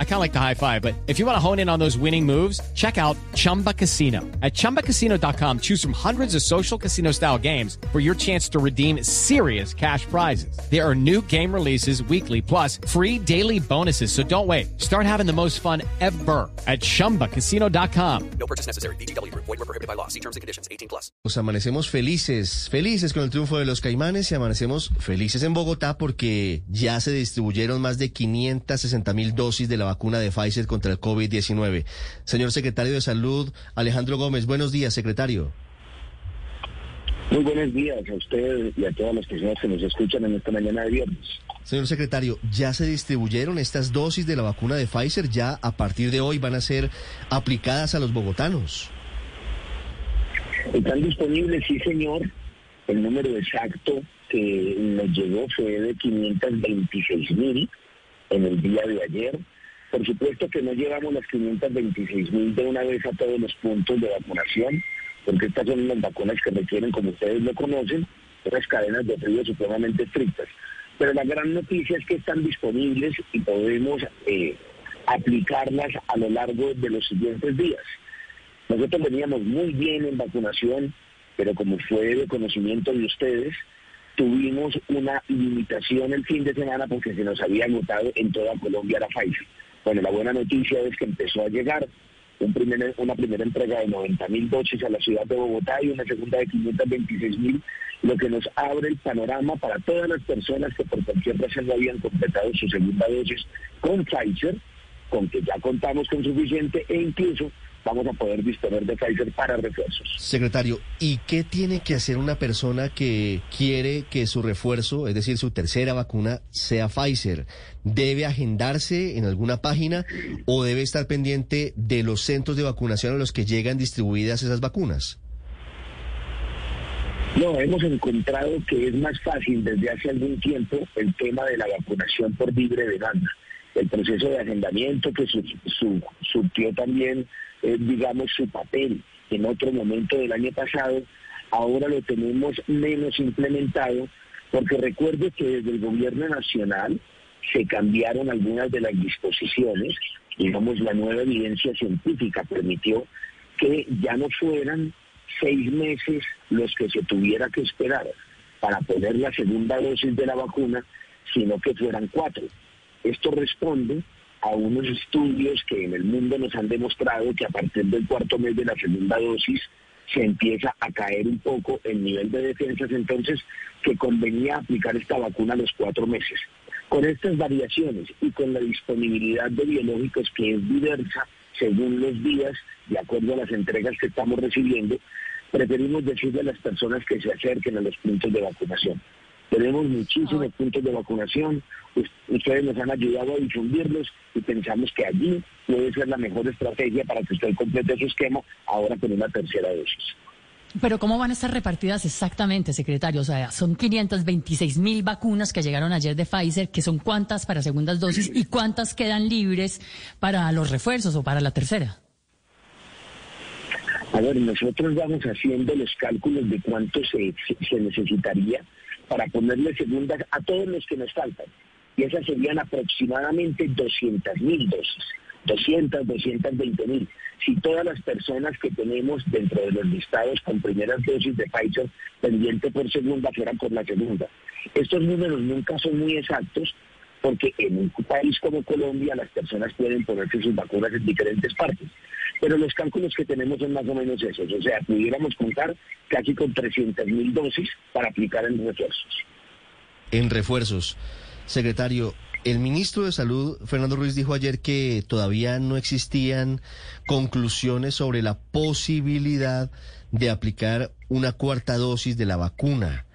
I kind of like the high five, but if you want to hone in on those winning moves, check out Chumba Casino. At ChumbaCasino.com, choose from hundreds of social casino style games for your chance to redeem serious cash prizes. There are new game releases weekly, plus free daily bonuses. So don't wait. Start having the most fun ever at ChumbaCasino.com. No purchase necessary. BGW. Void were prohibited by law. See terms and conditions. 18 plus. Nos amanecemos felices, felices con el triunfo de los Caimanes y amanecemos felices en Bogotá porque ya se distribuyeron más de 560 mil dosis de la vacuna de Pfizer contra el COVID-19. Señor secretario de Salud, Alejandro Gómez, buenos días, secretario. Muy buenos días a usted y a todas las personas que nos escuchan en esta mañana de viernes. Señor secretario, ¿ya se distribuyeron estas dosis de la vacuna de Pfizer? ¿Ya a partir de hoy van a ser aplicadas a los bogotanos? Están disponibles, sí señor. El número exacto que nos llegó fue de 526 mil en el día de ayer. Por supuesto que no llevamos las 526 mil de una vez a todos los puntos de vacunación, porque estas son las vacunas que requieren, como ustedes lo conocen, unas cadenas de frío supremamente estrictas. Pero la gran noticia es que están disponibles y podemos eh, aplicarlas a lo largo de los siguientes días. Nosotros veníamos muy bien en vacunación, pero como fue de conocimiento de ustedes, tuvimos una limitación el fin de semana porque se nos había agotado en toda Colombia la Pfizer. Bueno, la buena noticia es que empezó a llegar una primera entrega de 90 mil dosis a la ciudad de Bogotá y una segunda de 526 mil, lo que nos abre el panorama para todas las personas que por cualquier razón no habían completado su segunda dosis con Pfizer, con que ya contamos con suficiente e incluso vamos a poder disponer de Pfizer para refuerzos. Secretario, ¿y qué tiene que hacer una persona que quiere que su refuerzo, es decir, su tercera vacuna, sea Pfizer? ¿Debe agendarse en alguna página o debe estar pendiente de los centros de vacunación a los que llegan distribuidas esas vacunas? No, hemos encontrado que es más fácil desde hace algún tiempo el tema de la vacunación por libre demanda. El proceso de agendamiento que su, su, surtió también eh, digamos, su papel en otro momento del año pasado, ahora lo tenemos menos implementado, porque recuerde que desde el gobierno nacional se cambiaron algunas de las disposiciones, digamos, la nueva evidencia científica permitió que ya no fueran seis meses los que se tuviera que esperar para poner la segunda dosis de la vacuna, sino que fueran cuatro. Esto responde a unos estudios que en el mundo nos han demostrado que a partir del cuarto mes de la segunda dosis se empieza a caer un poco el nivel de defensas, entonces que convenía aplicar esta vacuna a los cuatro meses. Con estas variaciones y con la disponibilidad de biológicos que es diversa según los días, de acuerdo a las entregas que estamos recibiendo, preferimos decirle a las personas que se acerquen a los puntos de vacunación. Tenemos muchísimos puntos de vacunación, ustedes nos han ayudado a difundirlos y pensamos que allí puede ser la mejor estrategia para que usted complete su esquema ahora con una tercera dosis. Pero ¿cómo van a estar repartidas exactamente, secretario? O sea, son 526 mil vacunas que llegaron ayer de Pfizer, que son cuántas para segundas dosis y cuántas quedan libres para los refuerzos o para la tercera. A ver, nosotros vamos haciendo los cálculos de cuánto se, se necesitaría para ponerle segundas a todos los que nos faltan. Y esas serían aproximadamente 200 mil dosis, 200, 220 mil. Si todas las personas que tenemos dentro de los listados con primeras dosis de Pfizer pendiente por segunda fueran por la segunda. Estos números nunca son muy exactos porque en un país como Colombia las personas pueden ponerse sus vacunas en diferentes partes. Pero los cálculos que tenemos son más o menos esos. O sea, pudiéramos contar casi con 300 mil dosis para aplicar en refuerzos. En refuerzos. Secretario, el ministro de Salud, Fernando Ruiz, dijo ayer que todavía no existían conclusiones sobre la posibilidad de aplicar una cuarta dosis de la vacuna.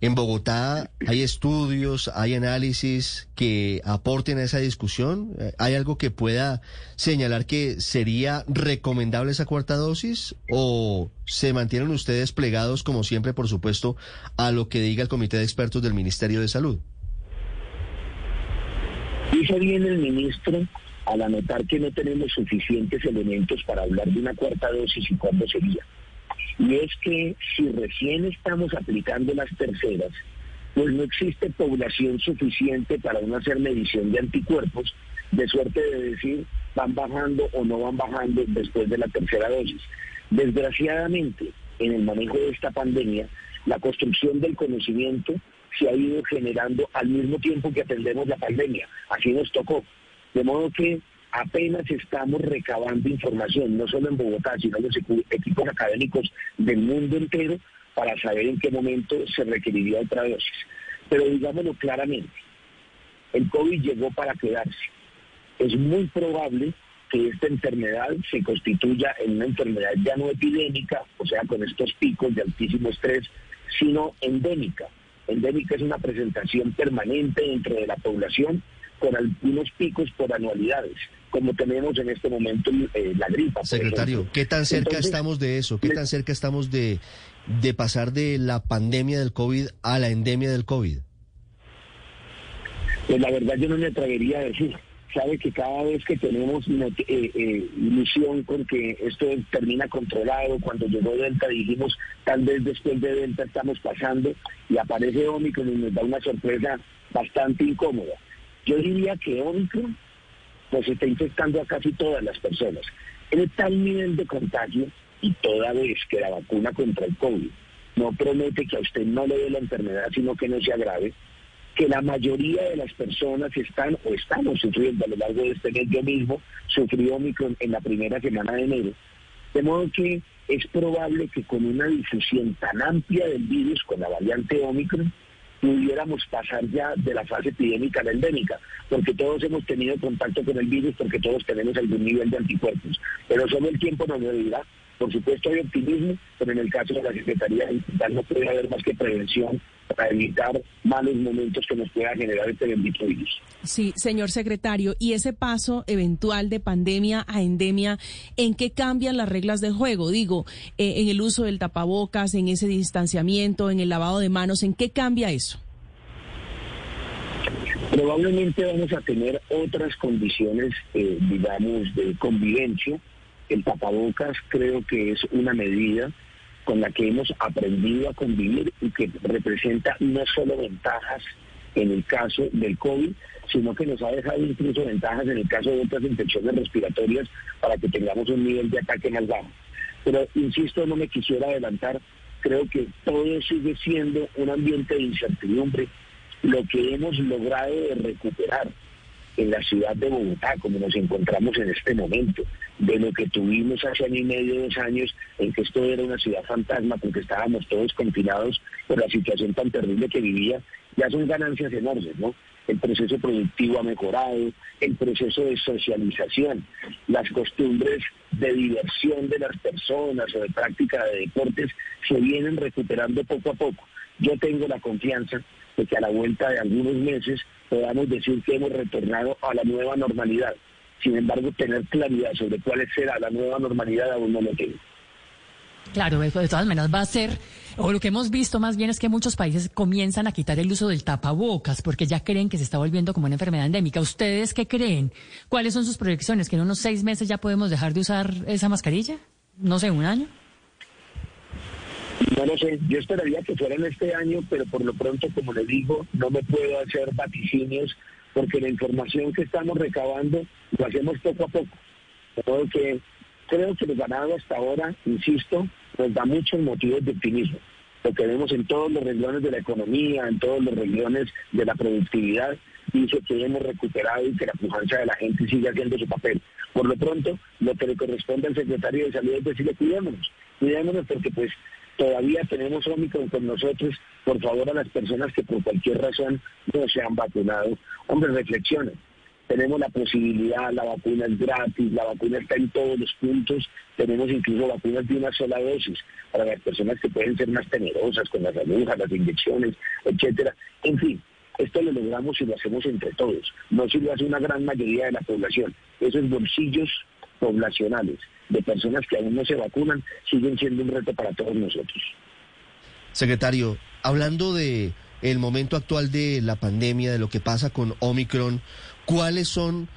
En Bogotá hay estudios, hay análisis que aporten a esa discusión. Eh, ¿Hay algo que pueda señalar que sería recomendable esa cuarta dosis o se mantienen ustedes plegados, como siempre, por supuesto, a lo que diga el Comité de Expertos del Ministerio de Salud? Dice bien el ministro al anotar que no tenemos suficientes elementos para hablar de una cuarta dosis y cuándo sería. Y es que si recién estamos aplicando las terceras, pues no existe población suficiente para uno hacer medición de anticuerpos, de suerte de decir van bajando o no van bajando después de la tercera dosis. Desgraciadamente, en el manejo de esta pandemia, la construcción del conocimiento se ha ido generando al mismo tiempo que atendemos la pandemia. Así nos tocó. De modo que apenas estamos recabando información, no solo en Bogotá, sino en los equipos académicos del mundo entero, para saber en qué momento se requeriría otra dosis. Pero digámoslo claramente, el COVID llegó para quedarse. Es muy probable que esta enfermedad se constituya en una enfermedad ya no epidémica, o sea, con estos picos de altísimo estrés, sino endémica. Endémica es una presentación permanente dentro de la población con algunos picos por anualidades, como tenemos en este momento eh, la gripa. Secretario, ¿qué tan cerca estamos de eso? ¿Qué tan cerca estamos de, de pasar de la pandemia del COVID a la endemia del COVID? Pues la verdad yo no me atrevería a decir. Sabe que cada vez que tenemos eh, eh, ilusión con que esto termina controlado, cuando llegó Delta dijimos tal vez después de Delta estamos pasando y aparece Omicron y nos da una sorpresa bastante incómoda. Yo diría que Omicron pues está infectando a casi todas las personas. En tal nivel de contagio y toda vez que la vacuna contra el COVID no promete que a usted no le dé la enfermedad, sino que no se agrave, que la mayoría de las personas están o estamos sufriendo a lo largo de este mes. Yo mismo sufrí Omicron en la primera semana de enero. De modo que es probable que con una difusión tan amplia del virus, con la variante Omicron, pudiéramos pasar ya de la fase epidémica a la endémica, porque todos hemos tenido contacto con el virus, porque todos tenemos algún nivel de anticuerpos. Pero solo el tiempo nos lo dirá por supuesto hay optimismo, pero en el caso de la Secretaría Digital no puede haber más que prevención para evitar malos momentos que nos pueda generar este bendito virus. Sí, señor secretario, y ese paso eventual de pandemia a endemia, ¿en qué cambian las reglas del juego? Digo, eh, en el uso del tapabocas, en ese distanciamiento, en el lavado de manos, ¿en qué cambia eso? Probablemente vamos a tener otras condiciones, eh, digamos, de convivencia el tapabocas creo que es una medida con la que hemos aprendido a convivir y que representa no solo ventajas en el caso del COVID, sino que nos ha dejado incluso ventajas en el caso de otras infecciones respiratorias para que tengamos un nivel de ataque más bajo. Pero, insisto, no me quisiera adelantar, creo que todo sigue siendo un ambiente de incertidumbre. Lo que hemos logrado de recuperar en la ciudad de Bogotá, como nos encontramos en este momento, de lo que tuvimos hace año y medio, dos años, en que esto era una ciudad fantasma porque estábamos todos confinados por la situación tan terrible que vivía, ya son ganancias enormes, ¿no? El proceso productivo ha mejorado, el proceso de socialización, las costumbres de diversión de las personas o de práctica de deportes se vienen recuperando poco a poco. Yo tengo la confianza de que a la vuelta de algunos meses podamos decir que hemos retornado a la nueva normalidad. Sin embargo, tener claridad sobre cuál será la nueva normalidad aún no lo tengo. Claro, de todas maneras va a ser, o lo que hemos visto más bien es que muchos países comienzan a quitar el uso del tapabocas porque ya creen que se está volviendo como una enfermedad endémica. ¿Ustedes qué creen? ¿Cuáles son sus proyecciones? ¿Que en unos seis meses ya podemos dejar de usar esa mascarilla? No sé, un año. No lo sé, yo esperaría que fuera en este año, pero por lo pronto, como le digo, no me puedo hacer vaticinios porque la información que estamos recabando lo hacemos poco a poco. Creo que, creo que lo ganado hasta ahora, insisto, nos da muchos motivos de optimismo. Lo que vemos en todos los renglones de la economía, en todos los renglones de la productividad, dice que hemos recuperado y que la pujanza de la gente sigue haciendo su papel. Por lo pronto, lo que le corresponde al secretario de Salud es decirle cuidémonos, cuidémonos porque pues todavía tenemos Omicron con nosotros, por favor a las personas que por cualquier razón no se han vacunado, hombre, reflexionen. Tenemos la posibilidad, la vacuna es gratis, la vacuna está en todos los puntos, tenemos incluso vacunas de una sola dosis para las personas que pueden ser más temerosas con las agujas, las inyecciones, etcétera. En fin, esto lo logramos si lo hacemos entre todos, no si lo hace una gran mayoría de la población. Esos bolsillos poblacionales de personas que aún no se vacunan siguen siendo un reto para todos nosotros. Secretario, hablando de el momento actual de la pandemia, de lo que pasa con Omicron, ¿cuáles son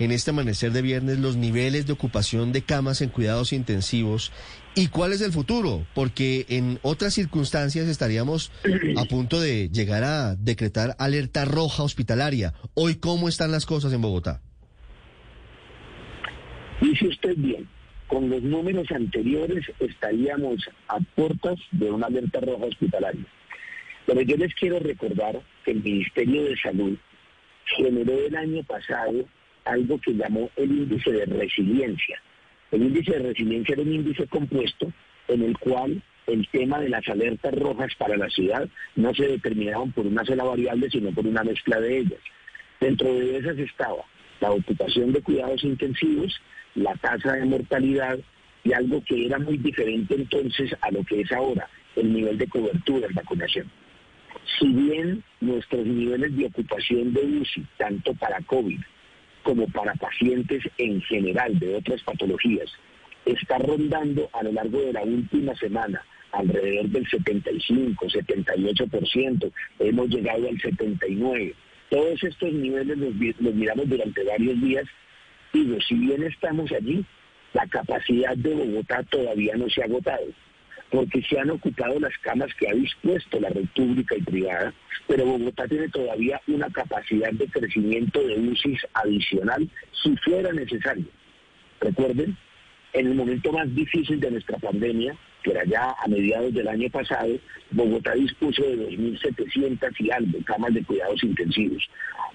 en este amanecer de viernes los niveles de ocupación de camas en cuidados intensivos y cuál es el futuro, porque en otras circunstancias estaríamos a punto de llegar a decretar alerta roja hospitalaria. Hoy, ¿cómo están las cosas en Bogotá? Dice usted bien, con los números anteriores estaríamos a puertas de una alerta roja hospitalaria. Pero yo les quiero recordar que el Ministerio de Salud generó el año pasado algo que llamó el índice de resiliencia. El índice de resiliencia era un índice compuesto en el cual el tema de las alertas rojas para la ciudad no se determinaban por una sola variable, sino por una mezcla de ellas. Dentro de esas estaba la ocupación de cuidados intensivos, la tasa de mortalidad y algo que era muy diferente entonces a lo que es ahora, el nivel de cobertura en vacunación. Si bien nuestros niveles de ocupación de UCI, tanto para COVID como para pacientes en general de otras patologías, está rondando a lo largo de la última semana alrededor del 75, 78%, hemos llegado al 79%. Todos estos niveles los, los miramos durante varios días Digo, si bien estamos allí, la capacidad de Bogotá todavía no se ha agotado, porque se han ocupado las camas que ha dispuesto la red pública y privada, pero Bogotá tiene todavía una capacidad de crecimiento de UCIs adicional si fuera necesario. Recuerden, en el momento más difícil de nuestra pandemia, que era ya a mediados del año pasado, Bogotá dispuso de 2.700 y algo camas de cuidados intensivos.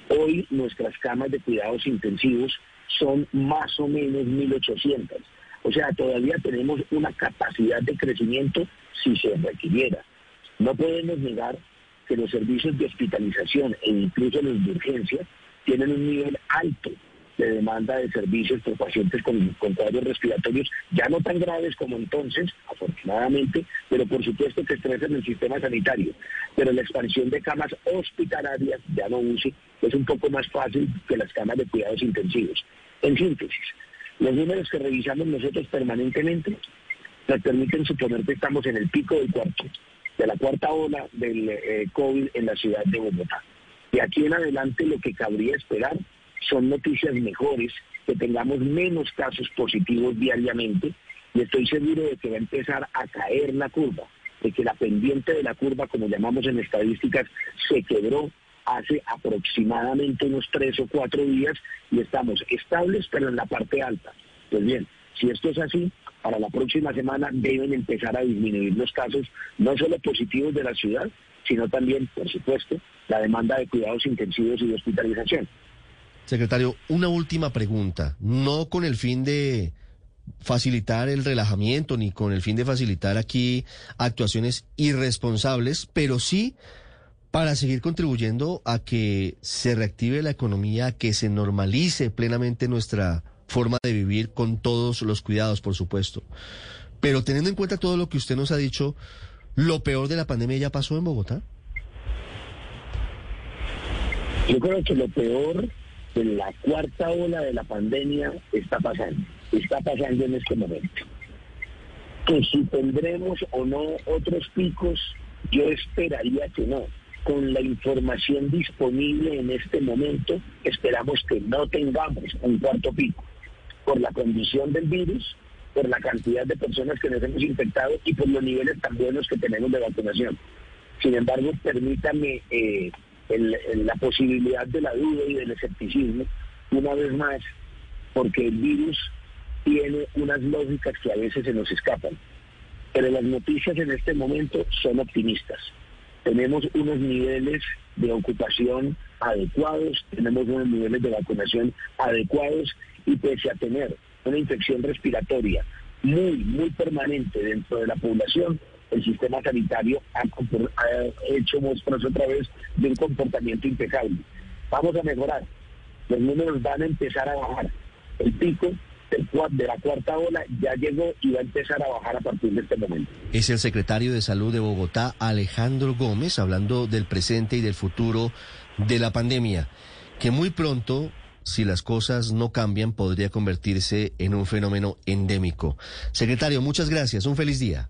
Hoy nuestras camas de cuidados intensivos son más o menos 1.800. O sea, todavía tenemos una capacidad de crecimiento si se requiriera. No podemos negar que los servicios de hospitalización e incluso los de urgencia tienen un nivel alto de demanda de servicios por pacientes con, con, cuadros respiratorios, ya no tan graves como entonces, afortunadamente, pero por supuesto que estresan el sistema sanitario. Pero la expansión de camas hospitalarias, ya no UCI, es un poco más fácil que las camas de cuidados intensivos. En síntesis, los números que revisamos nosotros permanentemente nos permiten suponer que estamos en el pico del cuarto, de la cuarta ola del eh, COVID en la ciudad de Bogotá. De aquí en adelante lo que cabría esperar son noticias mejores, que tengamos menos casos positivos diariamente y estoy seguro de que va a empezar a caer la curva, de que la pendiente de la curva, como llamamos en estadísticas, se quebró hace aproximadamente unos tres o cuatro días y estamos estables pero en la parte alta. Pues bien, si esto es así, para la próxima semana deben empezar a disminuir los casos, no solo positivos de la ciudad, sino también, por supuesto, la demanda de cuidados intensivos y de hospitalización. Secretario, una última pregunta, no con el fin de facilitar el relajamiento ni con el fin de facilitar aquí actuaciones irresponsables, pero sí para seguir contribuyendo a que se reactive la economía, que se normalice plenamente nuestra forma de vivir con todos los cuidados, por supuesto. Pero teniendo en cuenta todo lo que usted nos ha dicho, ¿lo peor de la pandemia ya pasó en Bogotá? Yo creo que lo peor de la cuarta ola de la pandemia está pasando, está pasando en este momento. Que si tendremos o no otros picos, yo esperaría que no. Con la información disponible en este momento, esperamos que no tengamos un cuarto pico por la condición del virus, por la cantidad de personas que nos hemos infectado y por los niveles tan buenos que tenemos de vacunación. Sin embargo, permítame eh, la posibilidad de la duda y del escepticismo, una vez más, porque el virus tiene unas lógicas que a veces se nos escapan. Pero las noticias en este momento son optimistas. Tenemos unos niveles de ocupación adecuados, tenemos unos niveles de vacunación adecuados y pese a tener una infección respiratoria muy, muy permanente dentro de la población, el sistema sanitario ha, hecho muestras otra vez de un comportamiento impecable. Vamos a mejorar. Los números van a empezar a bajar. El pico de la cuarta ola ya llegó y va a empezar a bajar a partir de este momento. Es el secretario de Salud de Bogotá, Alejandro Gómez, hablando del presente y del futuro de la pandemia, que muy pronto si las cosas no cambian, podría convertirse en un fenómeno endémico. Secretario, muchas gracias. Un feliz día.